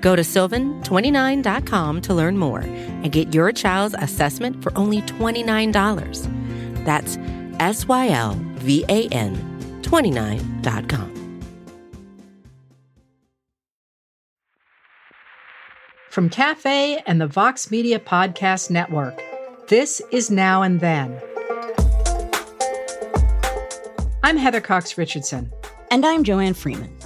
Go to sylvan29.com to learn more and get your child's assessment for only $29. That's S Y L V A N 29.com. From Cafe and the Vox Media Podcast Network, this is Now and Then. I'm Heather Cox Richardson. And I'm Joanne Freeman.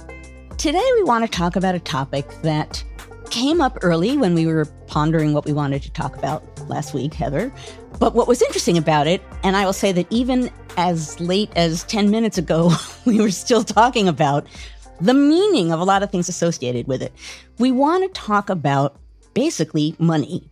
Today we want to talk about a topic that came up early when we were pondering what we wanted to talk about last week, Heather. But what was interesting about it, and I will say that even as late as 10 minutes ago, we were still talking about the meaning of a lot of things associated with it. We want to talk about basically money,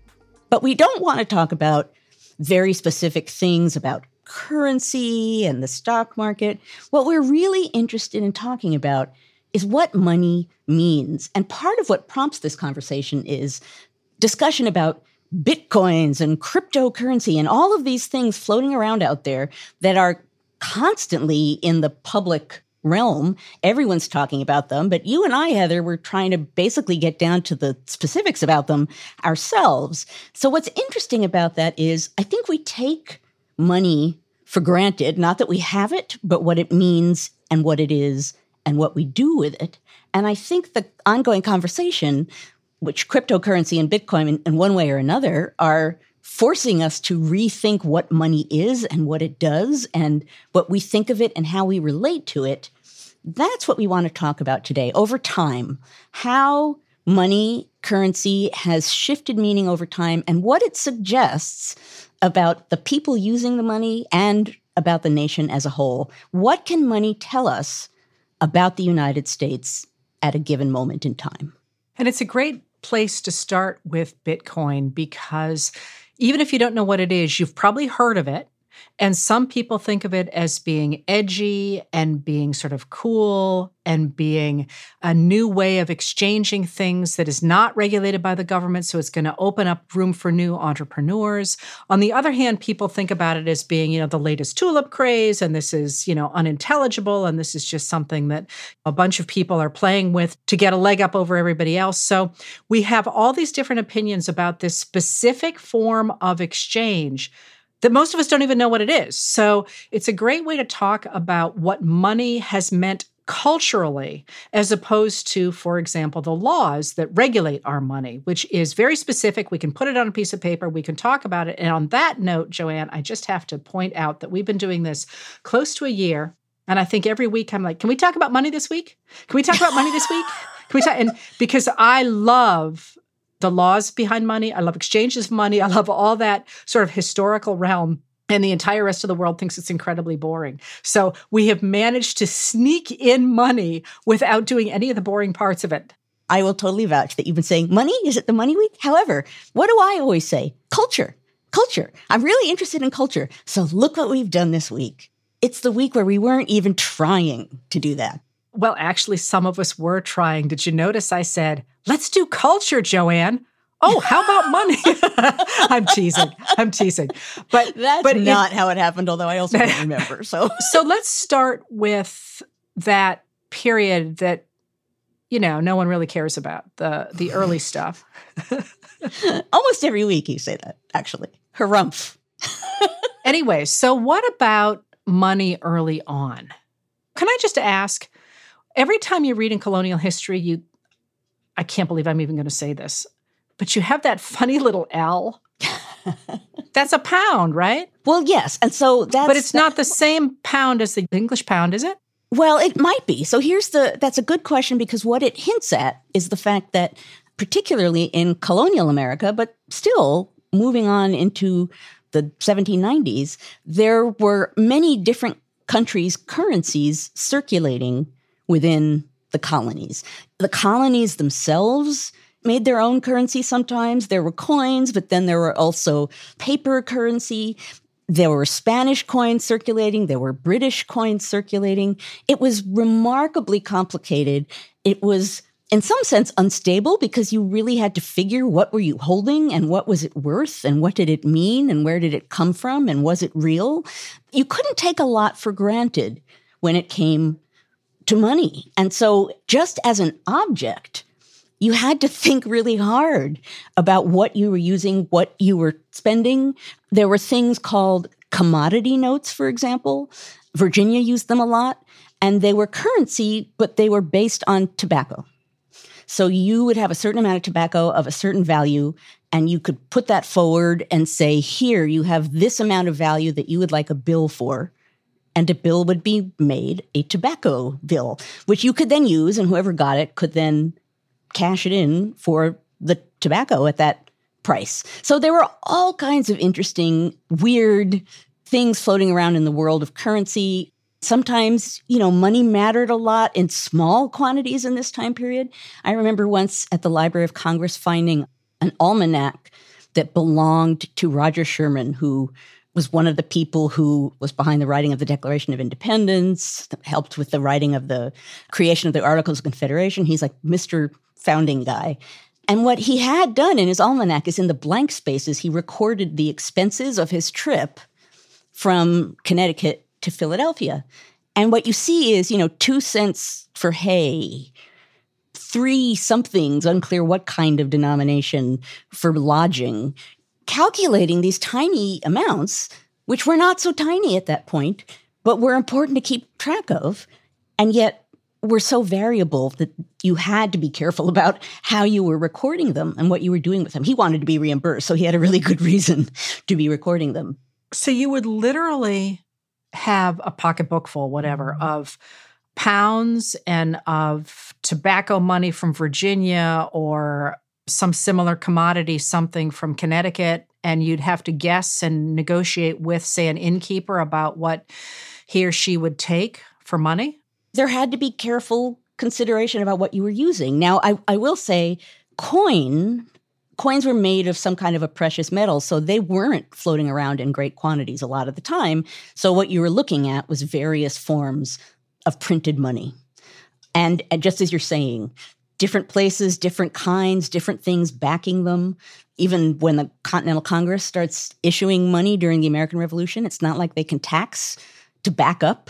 but we don't want to talk about very specific things about currency and the stock market. What we're really interested in talking about is what money means. And part of what prompts this conversation is discussion about bitcoins and cryptocurrency and all of these things floating around out there that are constantly in the public realm. Everyone's talking about them, but you and I, Heather, we're trying to basically get down to the specifics about them ourselves. So, what's interesting about that is I think we take money for granted, not that we have it, but what it means and what it is and what we do with it. And I think the ongoing conversation, which cryptocurrency and Bitcoin in, in one way or another are forcing us to rethink what money is and what it does and what we think of it and how we relate to it. That's what we want to talk about today over time. How money, currency has shifted meaning over time and what it suggests about the people using the money and about the nation as a whole. What can money tell us about the United States at a given moment in time? And it's a great place to start with Bitcoin because even if you don't know what it is, you've probably heard of it. And some people think of it as being edgy and being sort of cool and being a new way of exchanging things that is not regulated by the government. So it's going to open up room for new entrepreneurs. On the other hand, people think about it as being, you know, the latest tulip craze and this is, you know, unintelligible. And this is just something that a bunch of people are playing with to get a leg up over everybody else. So we have all these different opinions about this specific form of exchange that most of us don't even know what it is. So it's a great way to talk about what money has meant culturally, as opposed to, for example, the laws that regulate our money, which is very specific. We can put it on a piece of paper, we can talk about it. And on that note, Joanne, I just have to point out that we've been doing this close to a year. And I think every week I'm like, can we talk about money this week? Can we talk about money this week? Can we talk? And because I love the laws behind money. I love exchanges of money. I love all that sort of historical realm. And the entire rest of the world thinks it's incredibly boring. So we have managed to sneak in money without doing any of the boring parts of it. I will totally vouch that you've been saying money. Is it the money week? However, what do I always say? Culture, culture. I'm really interested in culture. So look what we've done this week. It's the week where we weren't even trying to do that. Well, actually, some of us were trying. Did you notice I said, let's do culture, Joanne? Oh, how about money? I'm teasing. I'm teasing. But that's but not it, how it happened, although I also don't remember. So So let's start with that period that you know, no one really cares about, the the early stuff. Almost every week you say that, actually. Harumph. anyway, so what about money early on? Can I just ask, every time you read in colonial history, you I can't believe I'm even going to say this, but you have that funny little L. that's a pound, right? Well, yes. And so that's But it's not the same pound as the English pound, is it? Well, it might be. So here's the that's a good question because what it hints at is the fact that particularly in colonial America, but still moving on into the 1790s, there were many different countries' currencies circulating within the colonies. The colonies themselves made their own currency sometimes. There were coins, but then there were also paper currency. There were Spanish coins circulating. There were British coins circulating. It was remarkably complicated. It was in some sense unstable because you really had to figure what were you holding and what was it worth and what did it mean and where did it come from and was it real you couldn't take a lot for granted when it came to money. And so just as an object you had to think really hard about what you were using what you were spending. There were things called commodity notes for example. Virginia used them a lot and they were currency but they were based on tobacco. So you would have a certain amount of tobacco of a certain value, and you could put that forward and say, here, you have this amount of value that you would like a bill for. And a bill would be made a tobacco bill, which you could then use, and whoever got it could then cash it in for the tobacco at that price. So there were all kinds of interesting, weird things floating around in the world of currency. Sometimes, you know, money mattered a lot in small quantities in this time period. I remember once at the Library of Congress finding an almanac that belonged to Roger Sherman, who was one of the people who was behind the writing of the Declaration of Independence, helped with the writing of the creation of the Articles of Confederation. He's like Mr. Founding Guy. And what he had done in his almanac is in the blank spaces, he recorded the expenses of his trip from Connecticut to Philadelphia. And what you see is, you know, two cents for hay, three somethings, unclear what kind of denomination for lodging, calculating these tiny amounts, which were not so tiny at that point, but were important to keep track of. And yet were so variable that you had to be careful about how you were recording them and what you were doing with them. He wanted to be reimbursed, so he had a really good reason to be recording them. So you would literally have a pocketbook full, whatever, of pounds and of tobacco money from Virginia or some similar commodity, something from Connecticut, and you'd have to guess and negotiate with, say, an innkeeper about what he or she would take for money? There had to be careful consideration about what you were using. Now, I, I will say, coin coins were made of some kind of a precious metal, so they weren't floating around in great quantities a lot of the time. So what you were looking at was various forms of printed money. And, and just as you're saying, different places, different kinds, different things backing them. Even when the Continental Congress starts issuing money during the American Revolution, it's not like they can tax to back up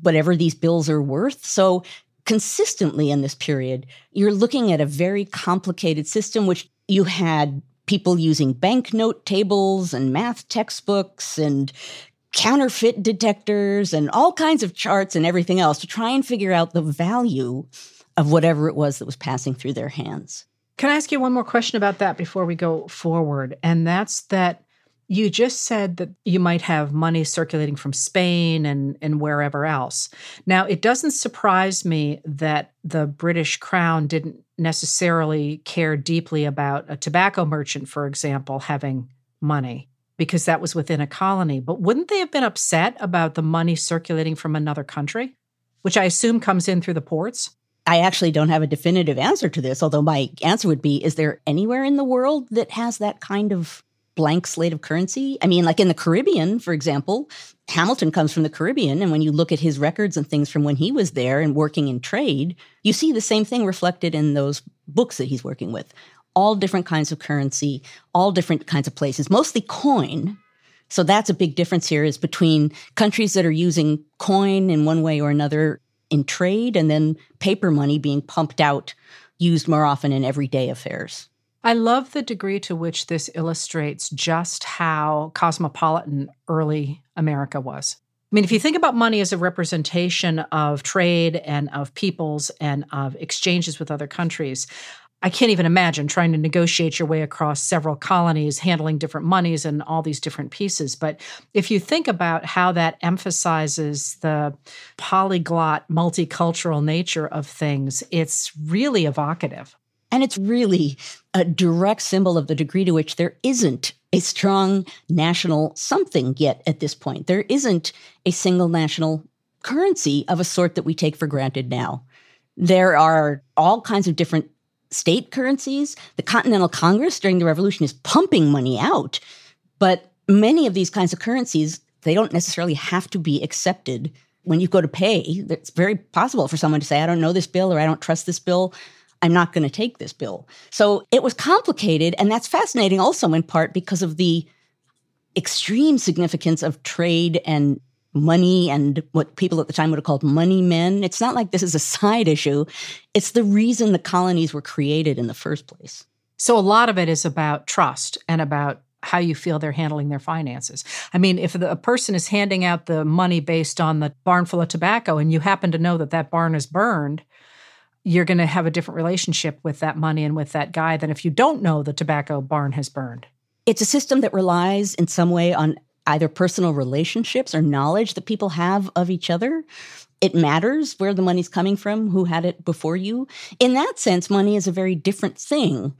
whatever these bills are worth. So consistently in this period, you're looking at a very complicated system, which you had people using banknote tables and math textbooks and counterfeit detectors and all kinds of charts and everything else to try and figure out the value of whatever it was that was passing through their hands. Can I ask you one more question about that before we go forward? And that's that you just said that you might have money circulating from Spain and, and wherever else. Now, it doesn't surprise me that the British Crown didn't necessarily care deeply about a tobacco merchant, for example, having money because that was within a colony. But wouldn't they have been upset about the money circulating from another country, which I assume comes in through the ports? I actually don't have a definitive answer to this, although my answer would be Is there anywhere in the world that has that kind of blank slate of currency. I mean, like in the Caribbean, for example, Hamilton comes from the Caribbean. And when you look at his records and things from when he was there and working in trade, you see the same thing reflected in those books that he's working with. All different kinds of currency, all different kinds of places, mostly coin. So that's a big difference here is between countries that are using coin in one way or another in trade and then paper money being pumped out, used more often in everyday affairs. I love the degree to which this illustrates just how cosmopolitan early America was. I mean, if you think about money as a representation of trade and of peoples and of exchanges with other countries, I can't even imagine trying to negotiate your way across several colonies, handling different monies and all these different pieces. But if you think about how that emphasizes the polyglot, multicultural nature of things, it's really evocative. And it's really a direct symbol of the degree to which there isn't a strong national something yet at this point. There isn't a single national currency of a sort that we take for granted now. There are all kinds of different state currencies. The Continental Congress during the Revolution is pumping money out. But many of these kinds of currencies, they don't necessarily have to be accepted when you go to pay. It's very possible for someone to say, I don't know this bill or I don't trust this bill. I'm not going to take this bill. So it was complicated. And that's fascinating also in part because of the extreme significance of trade and money and what people at the time would have called money men. It's not like this is a side issue. It's the reason the colonies were created in the first place. So a lot of it is about trust and about how you feel they're handling their finances. I mean, if the, a person is handing out the money based on the barn full of tobacco and you happen to know that that barn is burned, you're going to have a different relationship with that money and with that guy than if you don't know the tobacco barn has burned. It's a system that relies in some way on either personal relationships or knowledge that people have of each other. It matters where the money's coming from, who had it before you. In that sense, money is a very different thing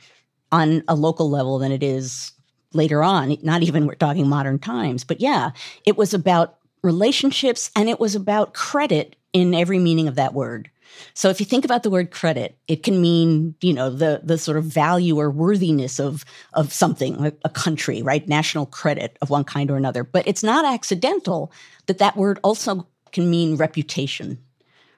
on a local level than it is later on. Not even we're talking modern times, but yeah, it was about relationships and it was about credit in every meaning of that word. So if you think about the word credit, it can mean, you know, the the sort of value or worthiness of of something, a country, right? National credit of one kind or another. But it's not accidental that that word also can mean reputation,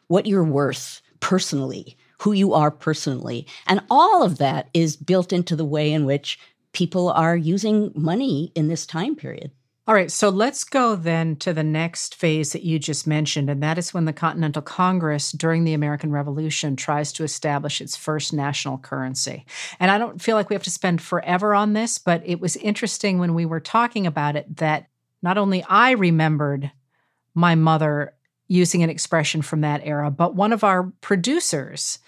what you're worth personally, who you are personally. And all of that is built into the way in which people are using money in this time period. All right, so let's go then to the next phase that you just mentioned, and that is when the Continental Congress during the American Revolution tries to establish its first national currency. And I don't feel like we have to spend forever on this, but it was interesting when we were talking about it that not only I remembered my mother using an expression from that era, but one of our producers,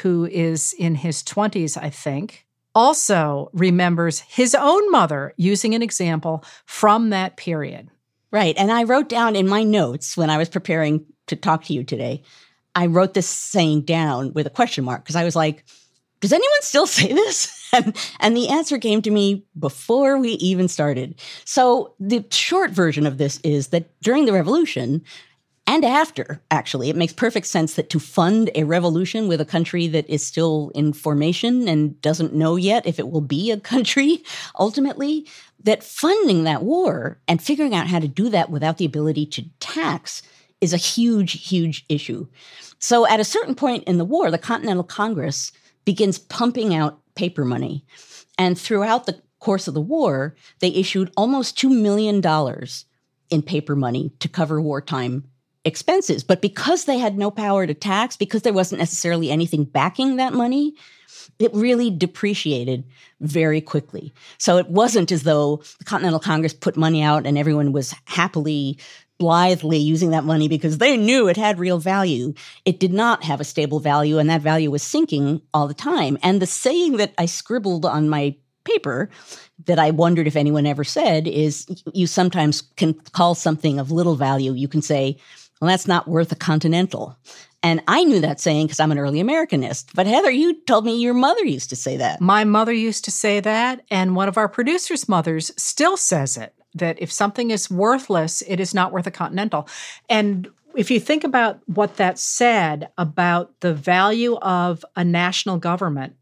who is in his 20s, I think, also remembers his own mother using an example from that period. Right. And I wrote down in my notes when I was preparing to talk to you today, I wrote this saying down with a question mark because I was like, does anyone still say this? And, and the answer came to me before we even started. So the short version of this is that during the revolution, and after, actually. It makes perfect sense that to fund a revolution with a country that is still in formation and doesn't know yet if it will be a country ultimately, that funding that war and figuring out how to do that without the ability to tax is a huge, huge issue. So at a certain point in the war, the Continental Congress begins pumping out paper money. And throughout the course of the war, they issued almost $2 million in paper money to cover wartime expenses. But because they had no power to tax, because there wasn't necessarily anything backing that money, it really depreciated very quickly. So it wasn't as though the Continental Congress put money out and everyone was happily, blithely using that money because they knew it had real value. It did not have a stable value, and that value was sinking all the time. And the saying that I scribbled on my paper that I wondered if anyone ever said is you sometimes can call something of little value. You can say, well, that's not worth a continental. And I knew that saying because I'm an early Americanist. But Heather, you told me your mother used to say that. My mother used to say that. And one of our producers' mothers still says it that if something is worthless, it is not worth a continental. And if you think about what that said about the value of a national government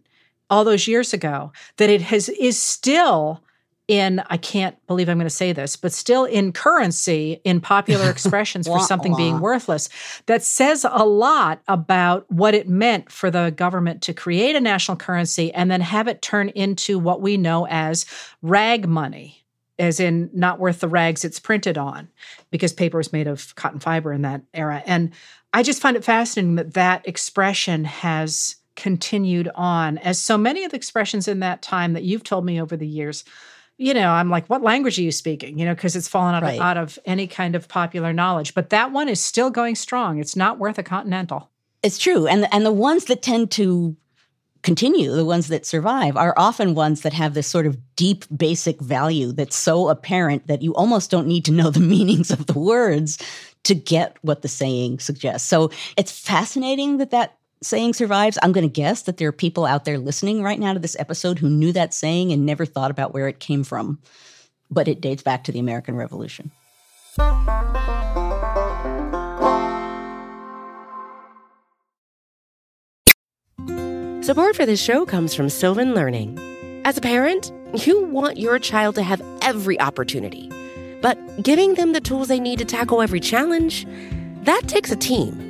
all those years ago, that it has is still in I can't believe I'm going to say this, but still in currency in popular expressions for something being worthless. That says a lot about what it meant for the government to create a national currency and then have it turn into what we know as rag money, as in not worth the rags it's printed on, because paper was made of cotton fiber in that era. And I just find it fascinating that that expression has continued on as so many of the expressions in that time that you've told me over the years you know, I'm like, what language are you speaking? You know, because it's fallen out, right. of, out of any kind of popular knowledge. But that one is still going strong. It's not worth a continental. It's true. And, and the ones that tend to continue, the ones that survive, are often ones that have this sort of deep, basic value that's so apparent that you almost don't need to know the meanings of the words to get what the saying suggests. So it's fascinating that that saying survives, I'm going to guess that there are people out there listening right now to this episode who knew that saying and never thought about where it came from. But it dates back to the American Revolution. Support for this show comes from Sylvan Learning. As a parent, you want your child to have every opportunity, but giving them the tools they need to tackle every challenge, that takes a team.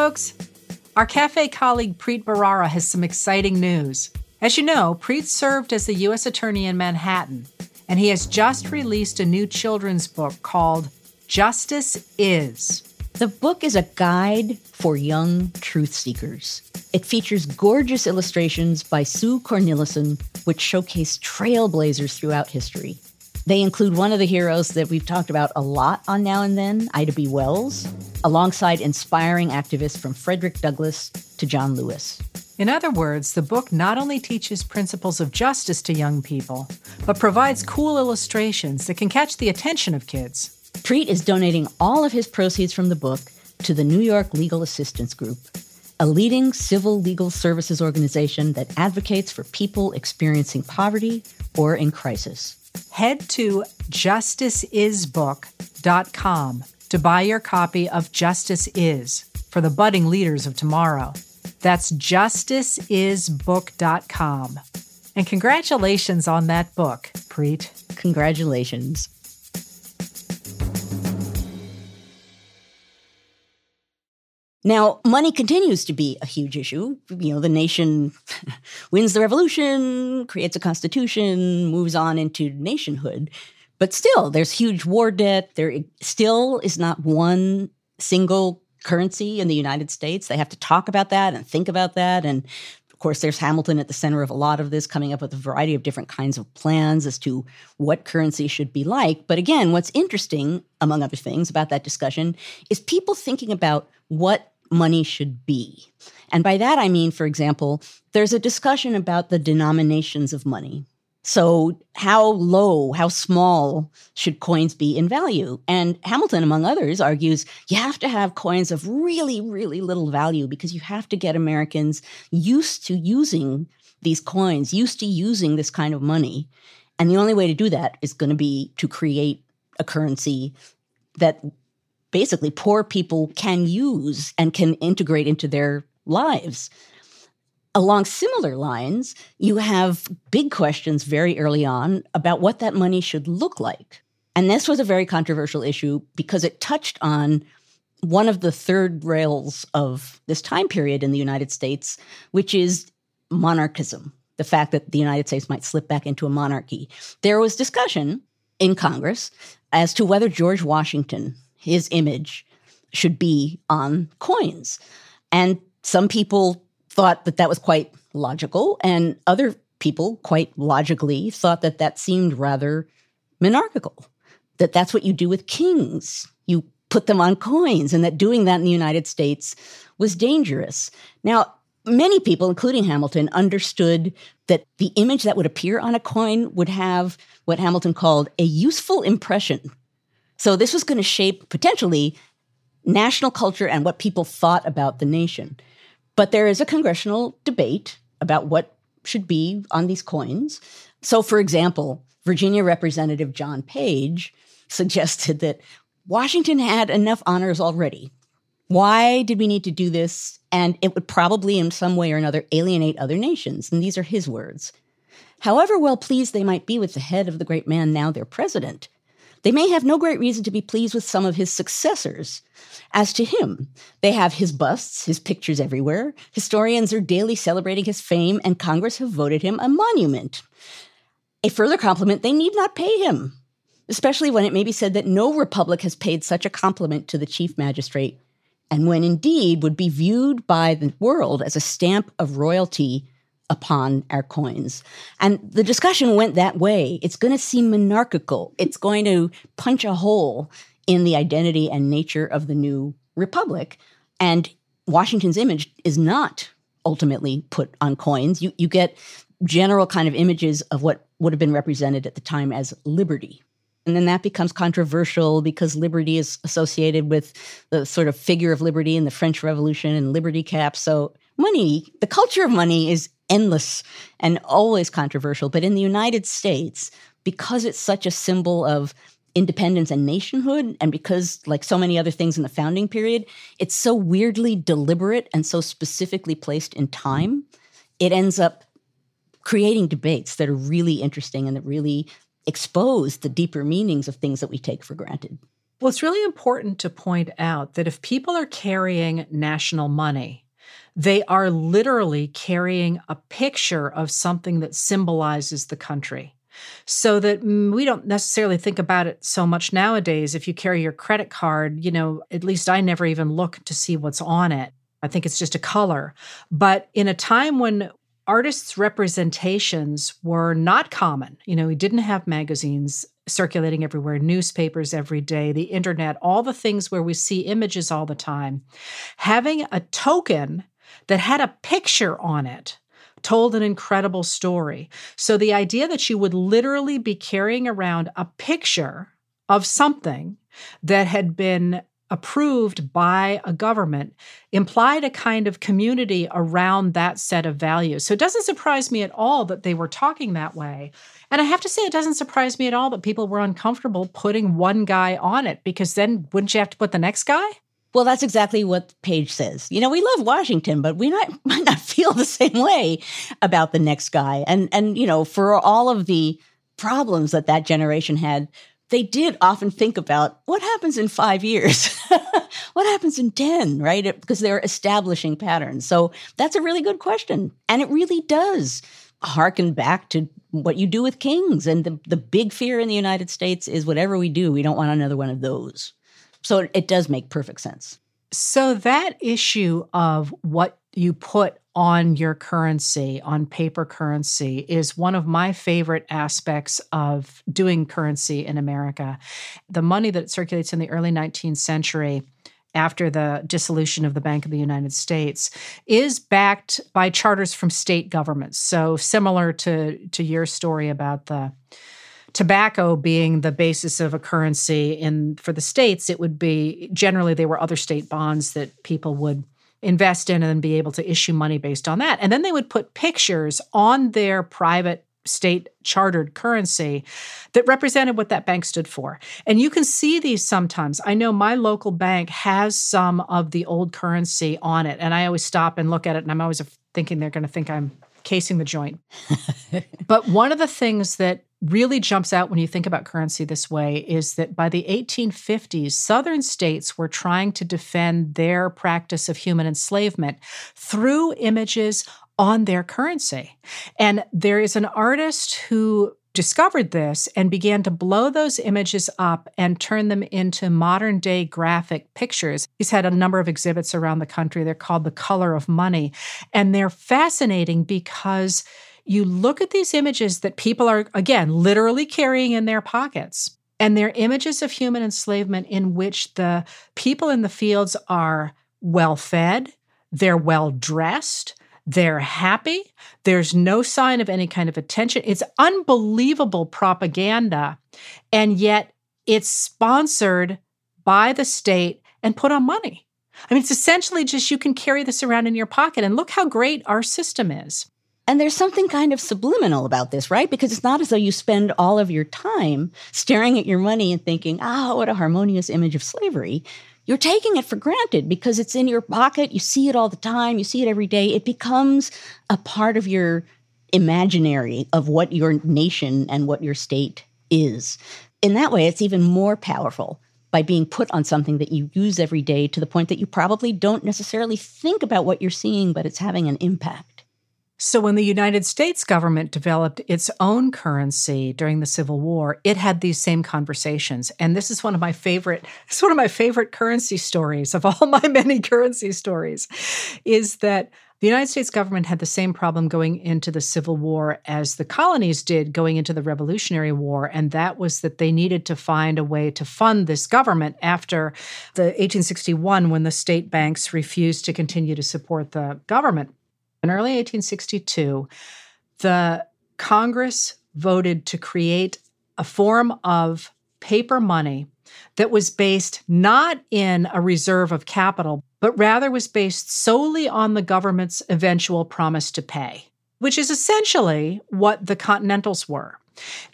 folks. Our cafe colleague Preet Bharara has some exciting news. As you know, Preet served as the U.S. Attorney in Manhattan, and he has just released a new children's book called Justice Is. The book is a guide for young truth seekers. It features gorgeous illustrations by Sue Cornelissen, which showcase trailblazers throughout history. They include one of the heroes that we've talked about a lot on Now and Then, Ida B. Wells, alongside inspiring activists from Frederick Douglass to John Lewis. In other words, the book not only teaches principles of justice to young people, but provides cool illustrations that can catch the attention of kids. Preet is donating all of his proceeds from the book to the New York Legal Assistance Group, a leading civil legal services organization that advocates for people experiencing poverty or in crisis. Head to justiceisbook.com to buy your copy of Justice Is for the budding leaders of tomorrow. That's justiceisbook.com. And congratulations on that book, Preet. Congratulations. Now, money continues to be a huge issue. You know, the nation wins the revolution, creates a constitution, moves on into nationhood. But still, there's huge war debt. There still is not one single currency in the United States. They have to talk about that and think about that. And of course, there's Hamilton at the center of a lot of this, coming up with a variety of different kinds of plans as to what currency should be like. But again, what's interesting, among other things, about that discussion is people thinking about what money should be. And by that, I mean, for example, there's a discussion about the denominations of money. So, how low, how small should coins be in value? And Hamilton, among others, argues you have to have coins of really, really little value because you have to get Americans used to using these coins, used to using this kind of money. And the only way to do that is going to be to create a currency that basically poor people can use and can integrate into their lives. Along similar lines, you have big questions very early on about what that money should look like. And this was a very controversial issue because it touched on one of the third rails of this time period in the United States, which is monarchism, the fact that the United States might slip back into a monarchy. There was discussion in Congress as to whether George Washington, his image, should be on coins. And some people thought that that was quite logical, and other people quite logically thought that that seemed rather monarchical, that that's what you do with kings. You put them on coins, and that doing that in the United States was dangerous. Now, many people, including Hamilton, understood that the image that would appear on a coin would have what Hamilton called a useful impression. So, this was going to shape potentially national culture and what people thought about the nation. But there is a congressional debate about what should be on these coins. So, for example, Virginia Representative John Page suggested that Washington had enough honors already. Why did we need to do this? And it would probably, in some way or another, alienate other nations. And these are his words. However well pleased they might be with the head of the great man now their president, they may have no great reason to be pleased with some of his successors. As to him, they have his busts, his pictures everywhere. Historians are daily celebrating his fame, and Congress have voted him a monument. A further compliment they need not pay him, especially when it may be said that no republic has paid such a compliment to the chief magistrate, and when indeed would be viewed by the world as a stamp of royalty upon our coins. And the discussion went that way. It's going to seem monarchical. It's going to punch a hole in the identity and nature of the new republic. And Washington's image is not ultimately put on coins. You, you get general kind of images of what would have been represented at the time as liberty. And then that becomes controversial because liberty is associated with the sort of figure of liberty in the French Revolution and liberty cap. So, money, the culture of money is endless and always controversial. But in the United States, because it's such a symbol of independence and nationhood, and because, like so many other things in the founding period, it's so weirdly deliberate and so specifically placed in time, it ends up creating debates that are really interesting and that really expose the deeper meanings of things that we take for granted. Well, it's really important to point out that if people are carrying national money, they are literally carrying a picture of something that symbolizes the country so that mm, we don't necessarily think about it so much nowadays. If you carry your credit card, you know, at least I never even look to see what's on it. I think it's just a color. But in a time when artists' representations were not common, you know, we didn't have magazines circulating everywhere, newspapers every day, the internet, all the things where we see images all the time. Having a token that had a picture on it told an incredible story. So the idea that you would literally be carrying around a picture of something that had been approved by a government implied a kind of community around that set of values. So it doesn't surprise me at all that they were talking that way. And I have to say, it doesn't surprise me at all that people were uncomfortable putting one guy on it because then wouldn't you have to put the next guy? Well, that's exactly what Page says. You know, we love Washington, but we might, might not feel the same way about the next guy. And and you know, for all of the problems that that generation had, they did often think about what happens in five years, what happens in ten, right? Because they're establishing patterns. So that's a really good question, and it really does harken back to what you do with kings. And the the big fear in the United States is whatever we do, we don't want another one of those. So it, does make perfect sense. So that issue of what you put on your currency, on paper currency, is one of my favorite aspects of doing currency in America. The money that circulates in the early 19th century after the dissolution of the Bank of the United States is backed by charters from state governments. So similar to to your story about the tobacco being the basis of a currency in for the states it would be generally there were other state bonds that people would invest in and then be able to issue money based on that and then they would put pictures on their private state chartered currency that represented what that bank stood for. And you can see these sometimes. I know my local bank has some of the old currency on it, and I always stop and look at it, and I'm always thinking they're going to think I'm casing the joint. but one of the things that really jumps out when you think about currency this way is that by the 1850s, Southern states were trying to defend their practice of human enslavement through images on their currency. And there is an artist who discovered this and began to blow those images up and turn them into modern day graphic pictures. He's had a number of exhibits around the country. They're called The Color of Money. And they're fascinating because you look at these images that people are, again, literally carrying in their pockets. And they're images of human enslavement in which the people in the fields are well fed, they're well dressed, they're happy, there's no sign of any kind of attention. It's unbelievable propaganda. And yet it's sponsored by the state and put on money. I mean, it's essentially just you can carry this around in your pocket. And look how great our system is. And there's something kind of subliminal about this, right? Because it's not as though you spend all of your time staring at your money and thinking, ah, oh, what a harmonious image of slavery. You're taking it for granted because it's in your pocket. You see it all the time. You see it every day. It becomes a part of your imaginary of what your nation and what your state is. in that way, it's even more powerful by being put on something that you use every day to the point that you probably don't necessarily think about what you're seeing, but it's having an impact. So, when the United States government developed its own currency during the Civil War, it had these same conversations. And this is one of my favorite, it's one of my favorite currency stories of all my many currency stories, is that the United States government had the same problem going into the Civil War as the colonies did going into the Revolutionary War, and that was that they needed to find a way to fund this government after the 1861 when the state banks refused to continue to support the government. In early 1862, the Congress voted to create a form of paper money that was based not in a reserve of capital, but rather was based solely on the government's eventual promise to pay, which is essentially what the Continentals were.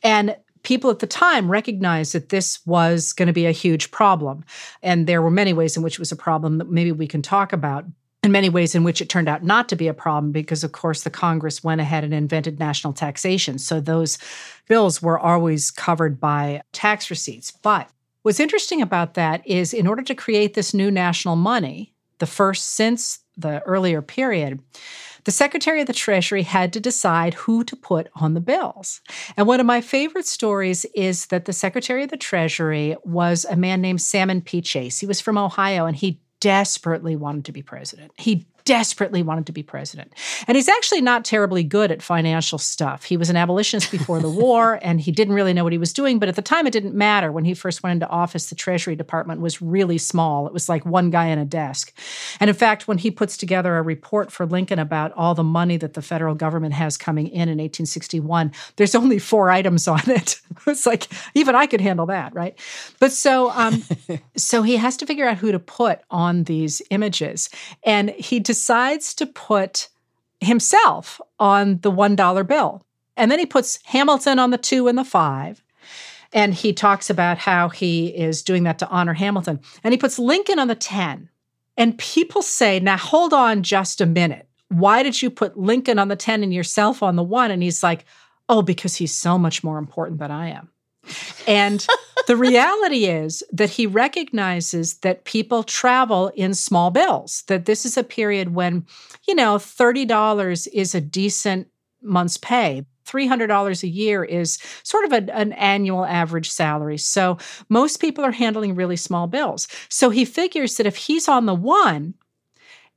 And people at the time recognized that this was going to be a huge problem. And there were many ways in which it was a problem that maybe we can talk about. In many ways, in which it turned out not to be a problem, because of course the Congress went ahead and invented national taxation. So those bills were always covered by tax receipts. But what's interesting about that is in order to create this new national money, the first since the earlier period, the Secretary of the Treasury had to decide who to put on the bills. And one of my favorite stories is that the Secretary of the Treasury was a man named Salmon P. Chase. He was from Ohio and he desperately wanted to be president. He desperately wanted to be president. And he's actually not terribly good at financial stuff. He was an abolitionist before the war and he didn't really know what he was doing, but at the time it didn't matter. When he first went into office, the Treasury Department was really small. It was like one guy in a desk. And in fact, when he puts together a report for Lincoln about all the money that the federal government has coming in in 1861, there's only four items on it. it's like even I could handle that, right? But so um so he has to figure out who to put on these images. And he just decides to put himself on the $1 bill. And then he puts Hamilton on the two and the five. And he talks about how he is doing that to honor Hamilton. And he puts Lincoln on the 10. And people say, now hold on just a minute. Why did you put Lincoln on the 10 and yourself on the one? And he's like, oh, because he's so much more important than I am. And the reality is that he recognizes that people travel in small bills, that this is a period when, you know, $30 is a decent month's pay. $300 a year is sort of a, an annual average salary. So most people are handling really small bills. So he figures that if he's on the one,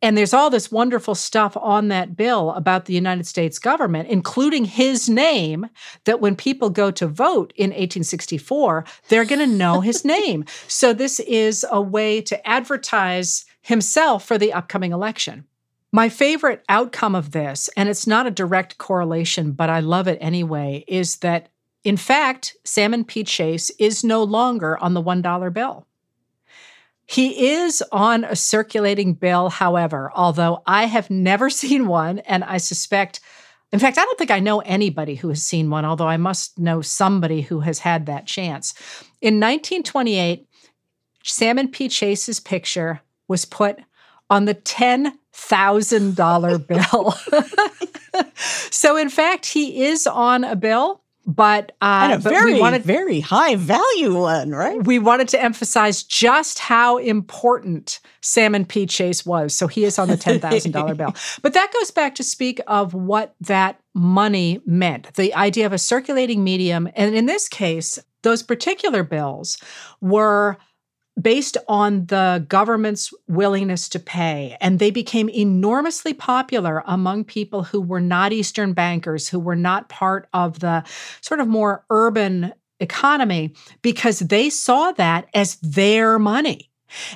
and there's all this wonderful stuff on that bill about the United States government, including his name, that when people go to vote in 1864, they're going to know his name. So this is a way to advertise himself for the upcoming election. My favorite outcome of this, and it's not a direct correlation, but I love it anyway, is that in fact, Salmon P. Chase is no longer on the $1 bill. He is on a circulating bill, however, although I have never seen one, and I suspect, in fact, I don't think I know anybody who has seen one, although I must know somebody who has had that chance. In 1928, Salmon P. Chase's picture was put on the $10,000 bill. so, in fact, he is on a bill but uh, and a very we wanted, very high value one, right? We wanted to emphasize just how important Salmon P. Chase was. So he is on the ten thousand dollar bill. But that goes back to speak of what that money meant, the idea of a circulating medium, and in this case, those particular bills were based on the government's willingness to pay. And they became enormously popular among people who were not Eastern bankers, who were not part of the sort of more urban economy, because they saw that as their money.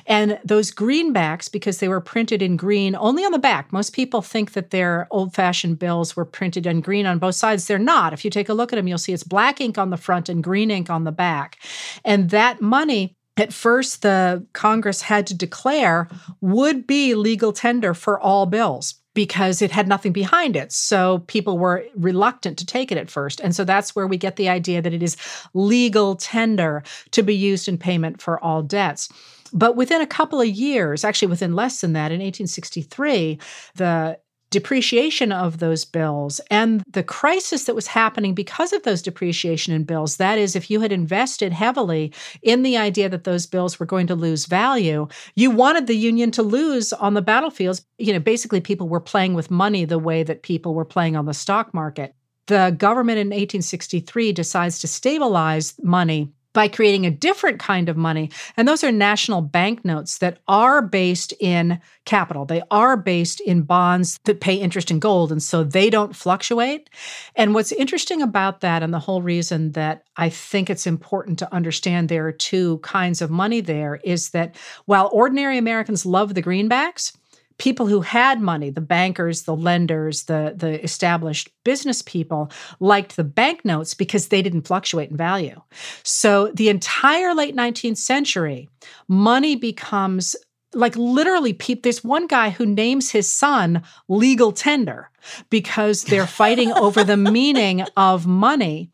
And those greenbacks, because they were printed in green only on the back, most people think that their old fashioned bills were printed in green on both sides. They're not. If you take a look at them, you'll see it's black ink on the front and green ink on the back. And that money at first the Congress had to declare would be legal tender for all bills because it had nothing behind it. So people were reluctant to take it at first. And so that's where we get the idea that it is legal tender to be used in payment for all debts. But within a couple of years, actually within less than that, in 1863, the depreciation of those bills and the crisis that was happening because of those depreciation in bills. That is, if you had invested heavily in the idea that those bills were going to lose value, you wanted the union to lose on the battlefields. You know, basically, people were playing with money the way that people were playing on the stock market. The government in 1863 decides to stabilize money by creating a different kind of money. And those are national banknotes that are based in capital. They are based in bonds that pay interest in gold. And so they don't fluctuate. And what's interesting about that, and the whole reason that I think it's important to understand there are two kinds of money there, is that while ordinary Americans love the greenbacks, people who had money, the bankers, the lenders, the, the established business people, liked the banknotes because they didn't fluctuate in value. So the entire late 19th century, money becomes like literally people there's one guy who names his son legal tender because they're fighting over the meaning of money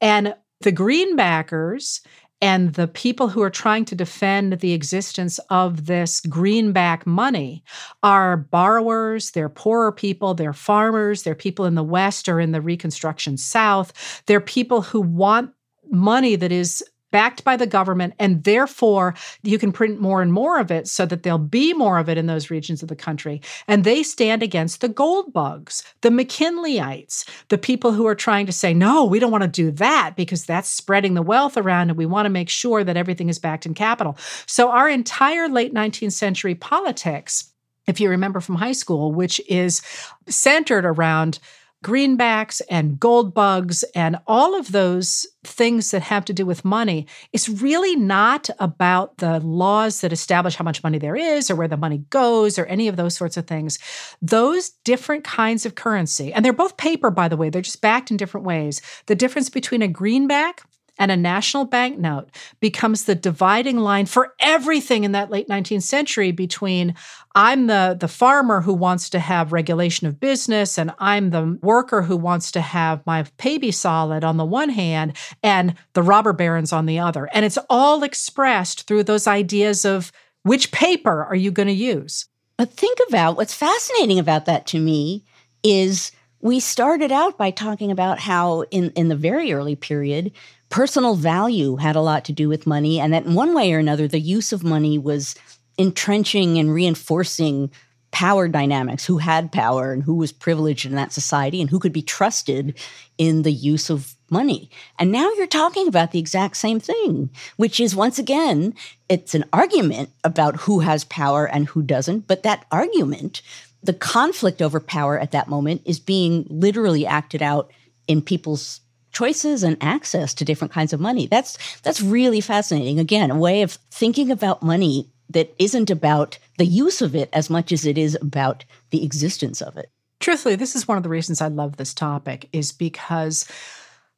and the greenbackers and the people who are trying to defend the existence of this greenback money are borrowers, they're poorer people, they're farmers, they're people in the West or in the Reconstruction South. They're people who want money that is backed by the government, and therefore you can print more and more of it so that there'll be more of it in those regions of the country. And they stand against the gold bugs, the McKinleyites, the people who are trying to say, no, we don't want to do that because that's spreading the wealth around, and we want to make sure that everything is backed in capital. So our entire late 19th century politics if you remember from high school, which is centered around greenbacks and gold bugs and all of those things that have to do with money, it's really not about the laws that establish how much money there is or where the money goes or any of those sorts of things. Those different kinds of currency, and they're both paper, by the way, they're just backed in different ways. The difference between a greenback and a national banknote becomes the dividing line for everything in that late 19th century between I'm the the farmer who wants to have regulation of business and I'm the worker who wants to have my pay be solid on the one hand and the robber barons on the other. And it's all expressed through those ideas of which paper are you going to use? But think about what's fascinating about that to me is we started out by talking about how in in the very early period personal value had a lot to do with money, and that in one way or another, the use of money was entrenching and reinforcing power dynamics who had power and who was privileged in that society and who could be trusted in the use of money. And now you're talking about the exact same thing, which is once again, it's an argument about who has power and who doesn't. But that argument, the conflict over power at that moment, is being literally acted out in people's choices and access to different kinds of money. That's that's really fascinating. Again, a way of thinking about money that isn't about the use of it as much as it is about the existence of it. Truthfully, this is one of the reasons I love this topic is because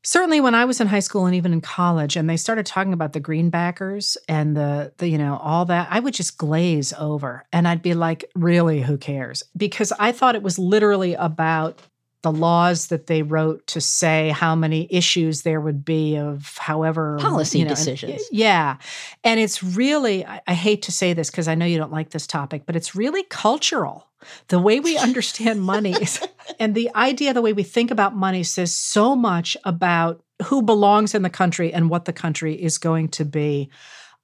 certainly when I was in high school and even in college and they started talking about the greenbackers and the the you know all that I would just glaze over and I'd be like really who cares because I thought it was literally about the laws that they wrote to say how many issues there would be of however policy you know, decisions. And, yeah. And it's really, I, I hate to say this because I know you don't like this topic, but it's really cultural. The way we understand money is, and the idea, the way we think about money says so much about who belongs in the country and what the country is going to be.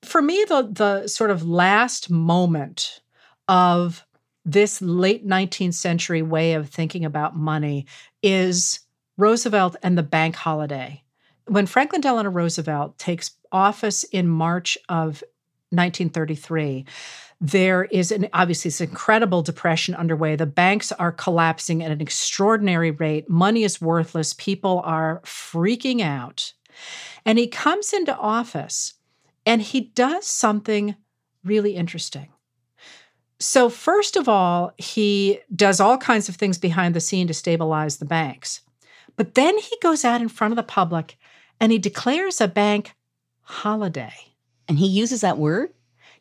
For me, the the sort of last moment of this late 19th century way of thinking about money is Roosevelt and the bank holiday. When Franklin Delano Roosevelt takes office in March of 1933, there is an obviously this incredible depression underway. The banks are collapsing at an extraordinary rate. Money is worthless. People are freaking out. And he comes into office and he does something really interesting. So, first of all, he does all kinds of things behind the scene to stabilize the banks. But then he goes out in front of the public and he declares a bank holiday. And he uses that word?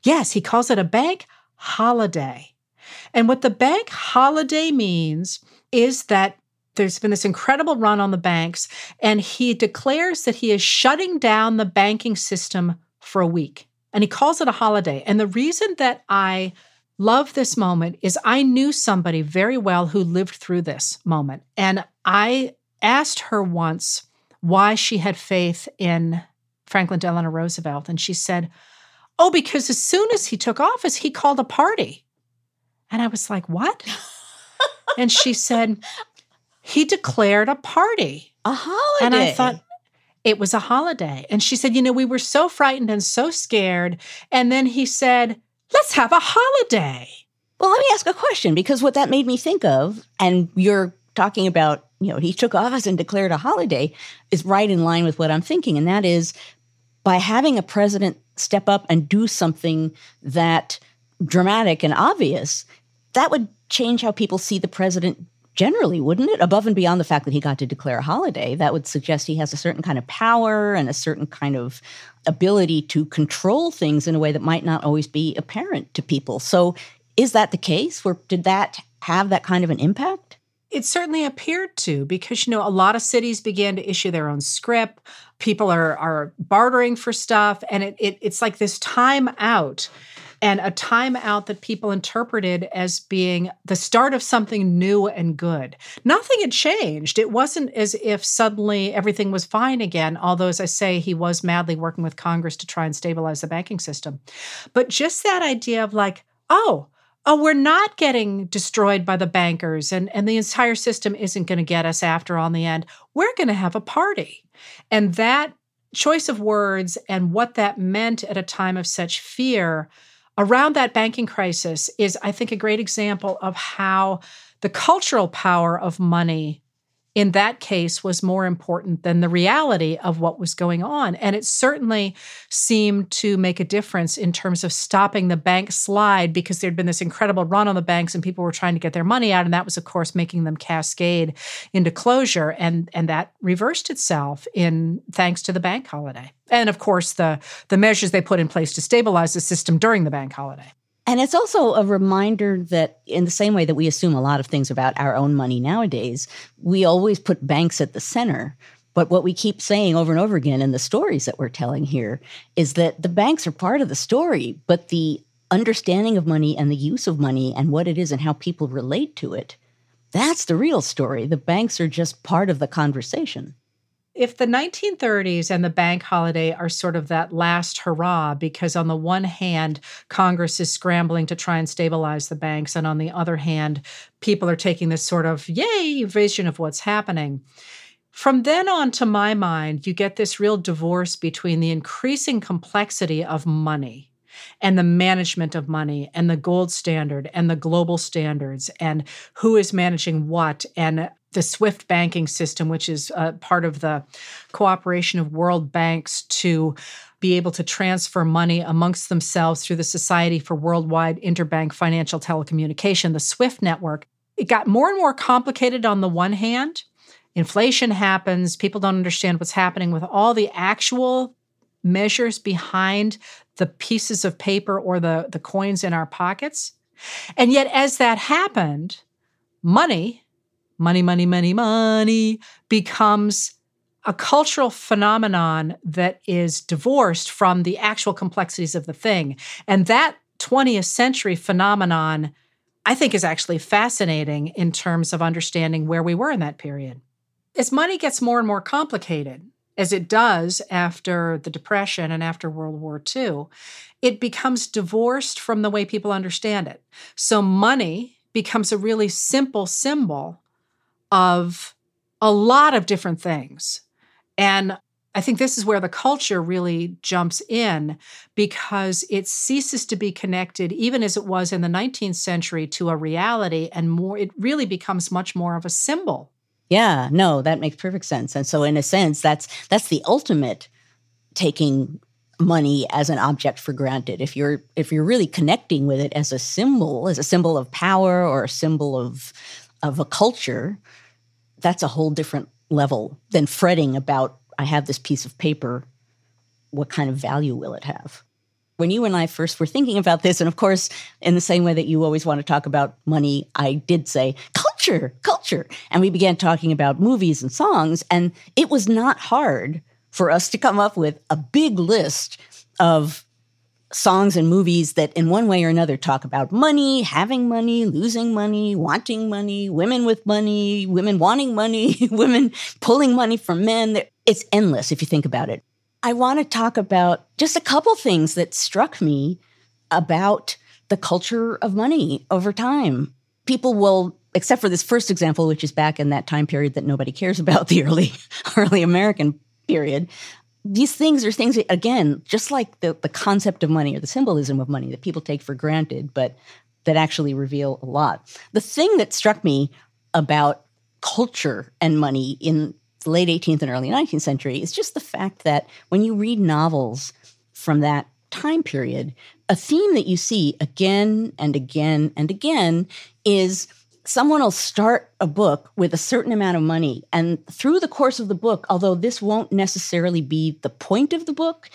Yes, he calls it a bank holiday. And what the bank holiday means is that there's been this incredible run on the banks, and he declares that he is shutting down the banking system for a week. And he calls it a holiday. And the reason that I love this moment is I knew somebody very well who lived through this moment. And I asked her once why she had faith in Franklin Delano Roosevelt. And she said, Oh, because as soon as he took office, he called a party. And I was like, What? and she said, He declared a party. A holiday. And I thought, it was a holiday. And she said, You know, we were so frightened and so scared. And then he said, Let's have a holiday. Well, let me ask a question because what that made me think of, and you're talking about, you know, he took office and declared a holiday, is right in line with what I'm thinking. And that is by having a president step up and do something that dramatic and obvious, that would change how people see the president generally, wouldn't it? Above and beyond the fact that he got to declare a holiday, that would suggest he has a certain kind of power and a certain kind of ability to control things in a way that might not always be apparent to people. So, is that the case? Or did that have that kind of an impact? It certainly appeared to, because you know, a lot of cities began to issue their own scrip. People are are bartering for stuff, and it, it it's like this time out and a timeout that people interpreted as being the start of something new and good. Nothing had changed. It wasn't as if suddenly everything was fine again, although, as I say, he was madly working with Congress to try and stabilize the banking system. But just that idea of like, oh, oh, we're not getting destroyed by the bankers and, and the entire system isn't going to get us after in the end. We're going to have a party. And that choice of words and what that meant at a time of such fear around that banking crisis is, I think, a great example of how the cultural power of money in that case was more important than the reality of what was going on. And it certainly seemed to make a difference in terms of stopping the bank slide because there'd been this incredible run on the banks and people were trying to get their money out. And that was, of course, making them cascade into closure. And, and that reversed itself in thanks to the bank holiday. And of course, the, the measures they put in place to stabilize the system during the bank holiday. And it's also a reminder that, in the same way that we assume a lot of things about our own money nowadays, we always put banks at the center. But what we keep saying over and over again in the stories that we're telling here is that the banks are part of the story, but the understanding of money and the use of money and what it is and how people relate to it that's the real story. The banks are just part of the conversation if the 1930s and the bank holiday are sort of that last hurrah, because on the one hand, Congress is scrambling to try and stabilize the banks, and on the other hand, people are taking this sort of yay vision of what's happening. From then on, to my mind, you get this real divorce between the increasing complexity of money and the management of money and the gold standard and the global standards and who is managing what and the SWIFT banking system, which is uh, part of the cooperation of world banks to be able to transfer money amongst themselves through the Society for Worldwide Interbank Financial Telecommunication, the SWIFT network. It got more and more complicated on the one hand. Inflation happens, people don't understand what's happening with all the actual measures behind the pieces of paper or the, the coins in our pockets. And yet, as that happened, money money, money, money, money becomes a cultural phenomenon that is divorced from the actual complexities of the thing. And that 20th century phenomenon, I think, is actually fascinating in terms of understanding where we were in that period. As money gets more and more complicated, as it does after the Depression and after World War II, it becomes divorced from the way people understand it. So money becomes a really simple symbol of a lot of different things. And I think this is where the culture really jumps in because it ceases to be connected, even as it was in the 19th century, to a reality, and more. It really becomes much more of a symbol. Yeah, no, that makes perfect sense. And so, in a sense, that's that's the ultimate taking money as an object for granted. If you're if you're really connecting with it as a symbol, as a symbol of power or a symbol of of a culture, that's a whole different level than fretting about I have this piece of paper. What kind of value will it have? When you and I first were thinking about this, and of course, in the same way that you always want to talk about money, I did say culture, culture. And we began talking about movies and songs. And it was not hard for us to come up with a big list of songs and movies that, in one way or another, talk about money, having money, losing money, wanting money, women with money, women wanting money, women pulling money from men. It's endless if you think about it. I want to talk about just a couple things that struck me about the culture of money over time. People will, except for this first example, which is back in that time period that nobody cares about, the early, early American period, these things are things again, just like the, the concept of money or the symbolism of money that people take for granted, but that actually reveal a lot. The thing that struck me about culture and money in the late 18th and early 19th century is just the fact that when you read novels from that time period, a theme that you see again and again and again is someone will start a book with a certain amount of money. And through the course of the book, although this won't necessarily be the point of the book,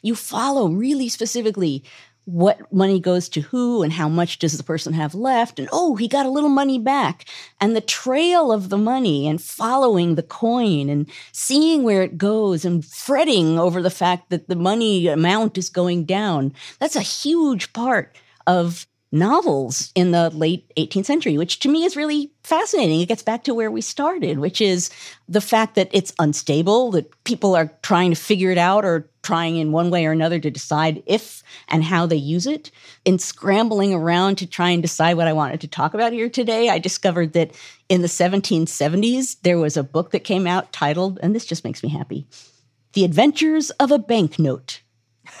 you follow really specifically what money goes to who and how much does the person have left and oh he got a little money back and the trail of the money and following the coin and seeing where it goes and fretting over the fact that the money amount is going down that's a huge part of novels in the late 18th century, which to me is really fascinating. It gets back to where we started, which is the fact that it's unstable, that people are trying to figure it out or trying in one way or another to decide if and how they use it. In scrambling around to try and decide what I wanted to talk about here today, I discovered that in the 1770s, there was a book that came out titled, and this just makes me happy The Adventures of a Banknote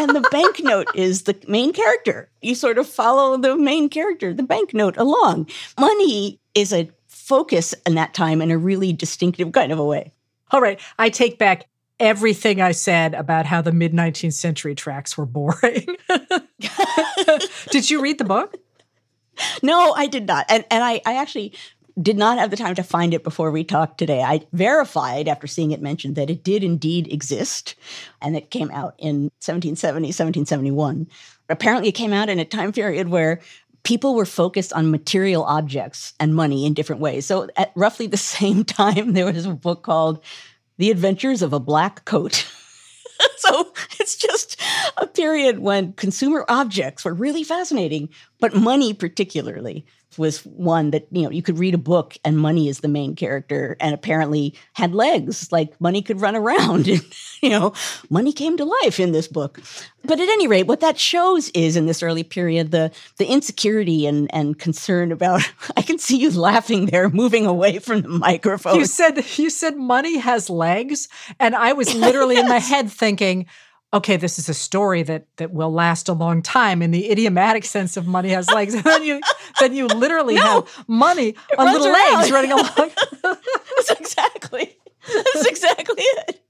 and the banknote is the main character. You sort of follow the main character, the banknote, along. Money is a focus in that time in a really distinctive kind of a way. All right. I take back everything I said about how the mid 19th century tracks were boring. did you read the book? No, I did not. And and I, I actually did not have the time to find it before we talked today. I verified after seeing it mentioned that it did indeed exist and it came out in 1770, 1771. Apparently, it came out in a time period where people were focused on material objects and money in different ways. So, at roughly the same time, there was a book called The Adventures of a Black Coat. so it's just a period when consumer objects were really fascinating, but money particularly was one that you know you could read a book and money is the main character and apparently had legs. Like money could run around and you know money came to life in this book. But at any rate what that shows is in this early period the the insecurity and and concern about i can see you laughing there moving away from the microphone. You said you said money has legs and i was literally yes. in my head thinking okay, this is a story that that will last a long time in the idiomatic sense of money has legs. And then you then you literally no, have money on little around. legs running along. That's exactly that's exactly it.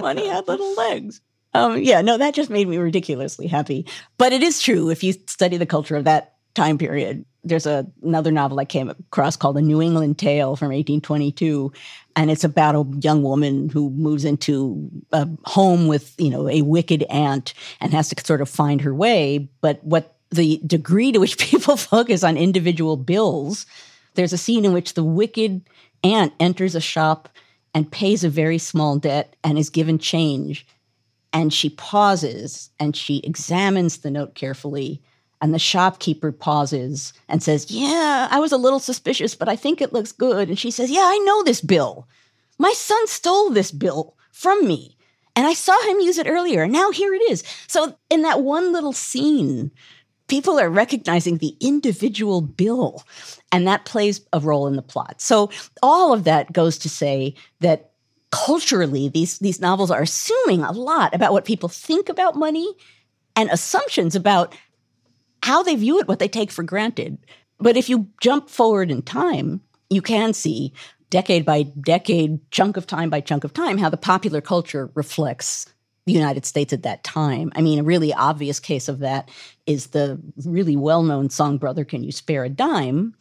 Money had little legs. Um, yeah, no, that just made me ridiculously happy. But it is true if you study the culture of that time period. There's a, another novel I came across called A New England Tale from 1822, and it's about a young woman who moves into a home with you know a wicked aunt and has to sort of find her way. But what the degree to which people focus on individual bills, there's a scene in which the wicked aunt enters a shop and pays a very small debt and is given change. And she pauses and she examines the note carefully and the shopkeeper pauses and says, Yeah, I was a little suspicious, but I think it looks good. And she says, Yeah, I know this bill. My son stole this bill from me. And I saw him use it earlier. And now here it is. So, in that one little scene, people are recognizing the individual bill, and that plays a role in the plot. So, all of that goes to say that culturally, these, these novels are assuming a lot about what people think about money and assumptions about how they view it, what they take for granted. But if you jump forward in time, you can see decade by decade, chunk of time by chunk of time, how the popular culture reflects the United States at that time. I mean, a really obvious case of that is the really well known song, Brother Can You Spare a Dime,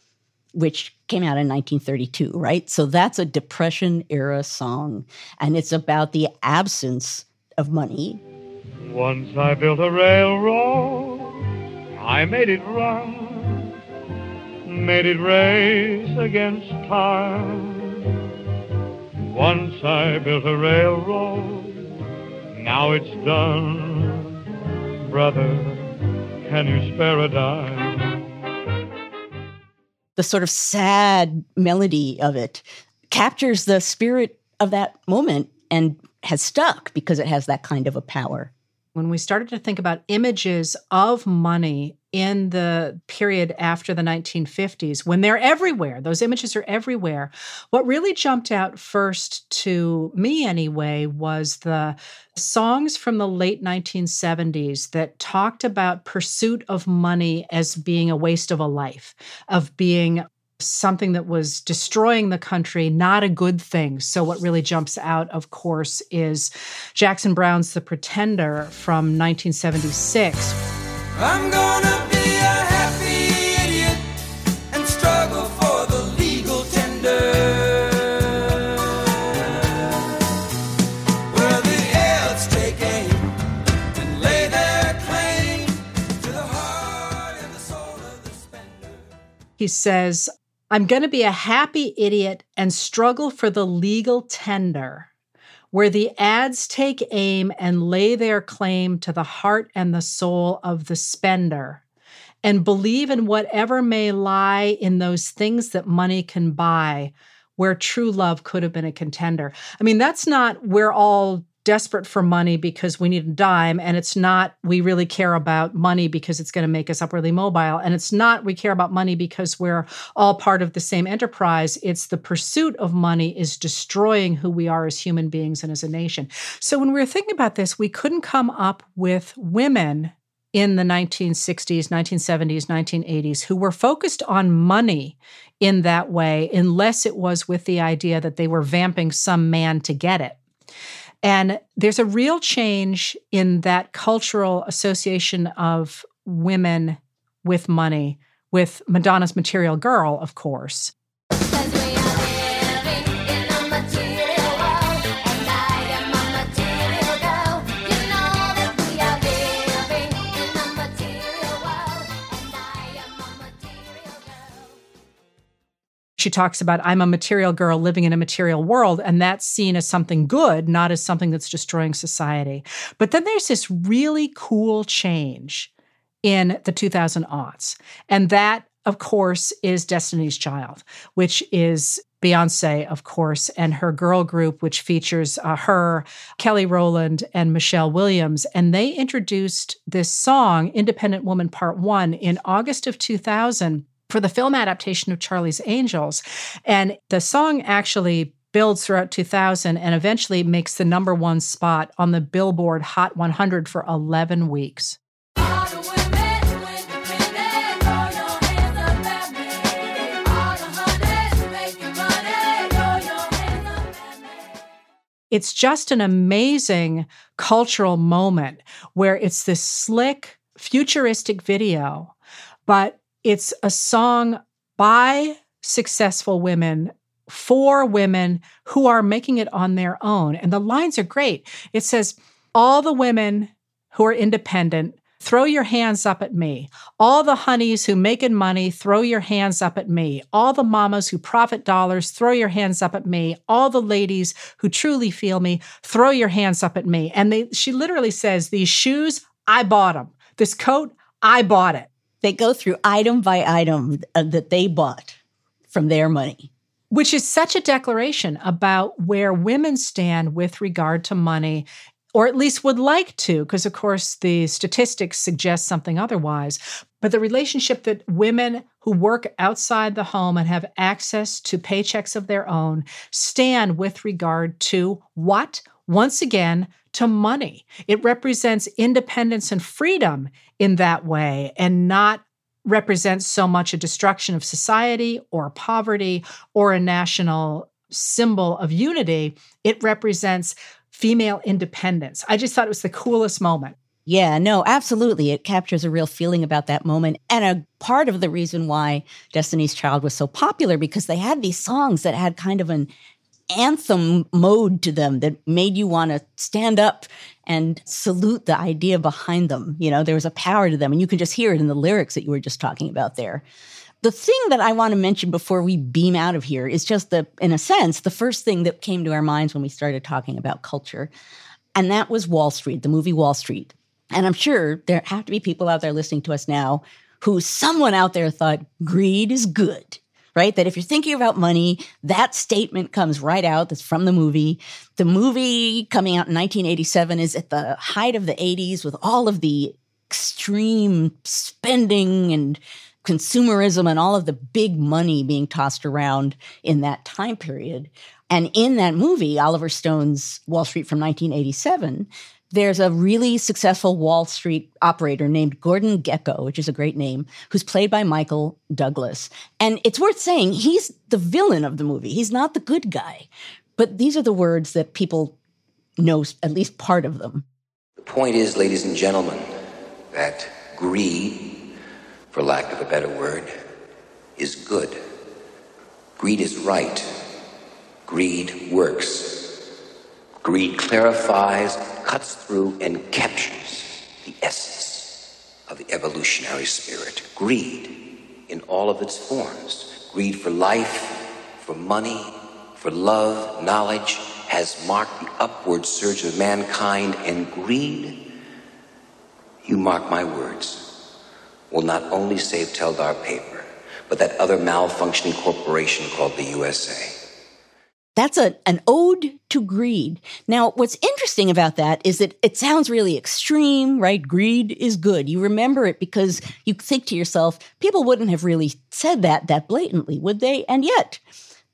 which came out in 1932, right? So that's a Depression era song, and it's about the absence of money. Once I built a railroad I made it run, made it race against time. Once I built a railroad, now it's done. Brother, can you spare a dime? The sort of sad melody of it captures the spirit of that moment and has stuck because it has that kind of a power. When we started to think about images of money in the period after the 1950s, when they're everywhere, those images are everywhere. What really jumped out first to me, anyway, was the songs from the late 1970s that talked about pursuit of money as being a waste of a life, of being something that was destroying the country, not a good thing. So, what really jumps out, of course, is Jackson Browne's The Pretender from 1976. He says, I'm going to be a happy idiot and struggle for the legal tender, where the ads take aim and lay their claim to the heart and the soul of the spender, and believe in whatever may lie in those things that money can buy, where true love could have been a contender. I mean, that's not we're all desperate for money because we need a dime. And it's not we really care about money because it's going to make us upwardly mobile. And it's not we care about money because we're all part of the same enterprise. It's the pursuit of money is destroying who we are as human beings and as a nation. So when we were thinking about this, we couldn't come up with women in the 1960s, 1970s, 1980s who were focused on money in that way, unless it was with the idea that they were vamping some man to get it. And there's a real change in that cultural association of women with money, with Madonna's Material Girl, of course. She talks about I'm a material girl living in a material world, and that's seen as something good, not as something that's destroying society. But then there's this really cool change in the 2000 aughts. And that, of course, is Destiny's Child, which is Beyonce, of course, and her girl group, which features uh, her, Kelly Rowland, and Michelle Williams. And they introduced this song, Independent Woman Part One, in August of 2000 for the film adaptation of Charlie's Angels. And the song actually builds throughout 2000 and eventually makes the number one spot on the Billboard Hot 100 for 11 weeks. It's just an amazing cultural moment where it's this slick, futuristic video, but it's a song by successful women for women who are making it on their own. And the lines are great. It says, All the women who are independent, throw your hands up at me. All the honeys who making money, throw your hands up at me. All the mamas who profit dollars, throw your hands up at me. All the ladies who truly feel me, throw your hands up at me. And they, she literally says, These shoes, I bought them. This coat, I bought it. They go through item by item uh, that they bought from their money. Which is such a declaration about where women stand with regard to money, or at least would like to, because of course the statistics suggest something otherwise. But the relationship that women who work outside the home and have access to paychecks of their own stand with regard to what? Once again, to money. It represents independence and freedom in that way and not represents so much a destruction of society or poverty or a national symbol of unity. It represents female independence. I just thought it was the coolest moment. Yeah, no, absolutely. It captures a real feeling about that moment. And a part of the reason why Destiny's Child was so popular because they had these songs that had kind of an anthem mode to them that made you want to stand up and salute the idea behind them. You know, there was a power to them, and you can just hear it in the lyrics that you were just talking about there. The thing that I want to mention before we beam out of here is just the, in a sense, the first thing that came to our minds when we started talking about culture. And that was Wall Street, the movie Wall Street. And I'm sure there have to be people out there listening to us now who someone out there thought greed is good, right? That if you're thinking about money, that statement comes right out. That's from the movie. The movie coming out in 1987 is at the height of the 80s with all of the extreme spending and consumerism and all of the big money being tossed around in that time period. And in that movie, Oliver Stone's Wall Street from 1987, there's a really successful Wall Street operator named Gordon Gekko, which is a great name, who's played by Michael Douglas. And it's worth saying he's the villain of the movie. He's not the good guy. But these are the words that people know, at least part of them. The point is, ladies and gentlemen, that greed, for lack of a better word, is good. Greed is right. Greed works. Greed clarifies, cuts through, and captures the essence of the evolutionary spirit. Greed in all of its forms. Greed for life, for money, for love, knowledge, has marked the upward surge of mankind, and greed, you mark my words, will not only save Teldar Paper, but that other malfunctioning corporation called the USA. That's a, an ode to greed. Now, what's interesting about that is that it sounds really extreme, right? Greed is good. You remember it because you think to yourself, people wouldn't have really said that that blatantly, would they? And yet,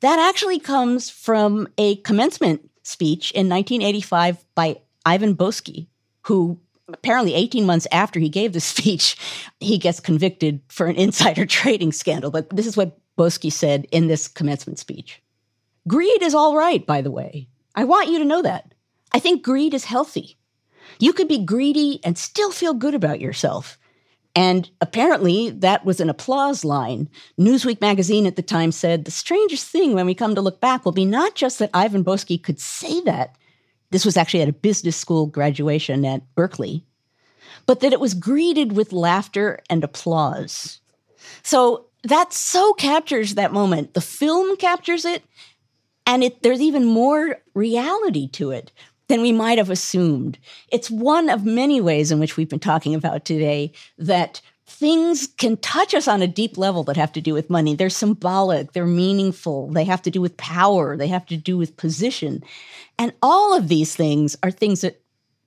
that actually comes from a commencement speech in 1985 by Ivan Boesky, who apparently 18 months after he gave the speech, he gets convicted for an insider trading scandal. But this is what Boesky said in this commencement speech. Greed is all right, by the way. I want you to know that. I think greed is healthy. You could be greedy and still feel good about yourself. And apparently, that was an applause line. Newsweek magazine at the time said the strangest thing when we come to look back will be not just that Ivan Boesky could say that, this was actually at a business school graduation at Berkeley, but that it was greeted with laughter and applause. So that so captures that moment. The film captures it, and it, there's even more reality to it than we might have assumed. It's one of many ways in which we've been talking about today that things can touch us on a deep level that have to do with money. They're symbolic, they're meaningful, they have to do with power, they have to do with position. And all of these things are things that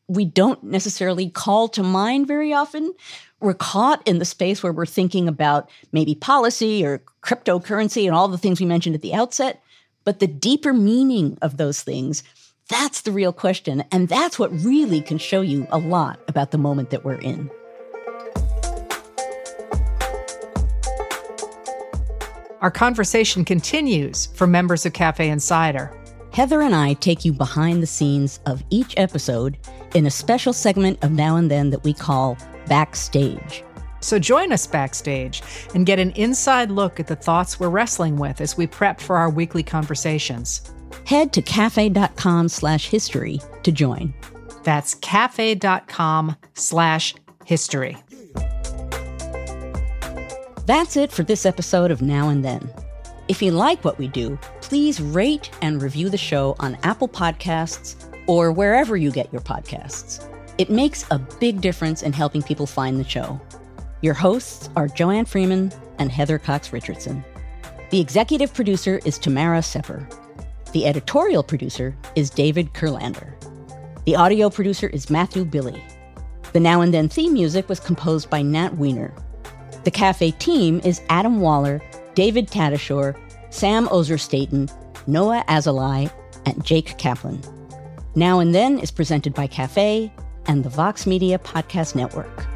we don't necessarily call to mind very often. We're caught in the space where we're thinking about maybe policy or cryptocurrency and all the things we mentioned at the outset. But the deeper meaning of those things, that's the real question. And that's what really can show you a lot about the moment that we're in. Our conversation continues for members of Cafe Insider. Heather and I take you behind the scenes of each episode in a special segment of Now and Then that we call Backstage. So join us backstage and get an inside look at the thoughts we're wrestling with as we prep for our weekly conversations. Head to cafe.com slash history to join. That's cafe.com slash history. That's it for this episode of Now and Then. If you like what we do, please rate and review the show on Apple Podcasts or wherever you get your podcasts. It makes a big difference in helping people find the show. Your hosts are Joanne Freeman and Heather Cox Richardson. The executive producer is Tamara Sepper. The editorial producer is David Kurlander. The audio producer is Matthew Billy. The Now and Then theme music was composed by Nat Weiner. The cafe team is Adam Waller, David Tatasciore, Sam Ozer-Staton, Noa Azulai, and Jake Kaplan. Now and Then is presented by Cafe and the Vox Media Podcast Network.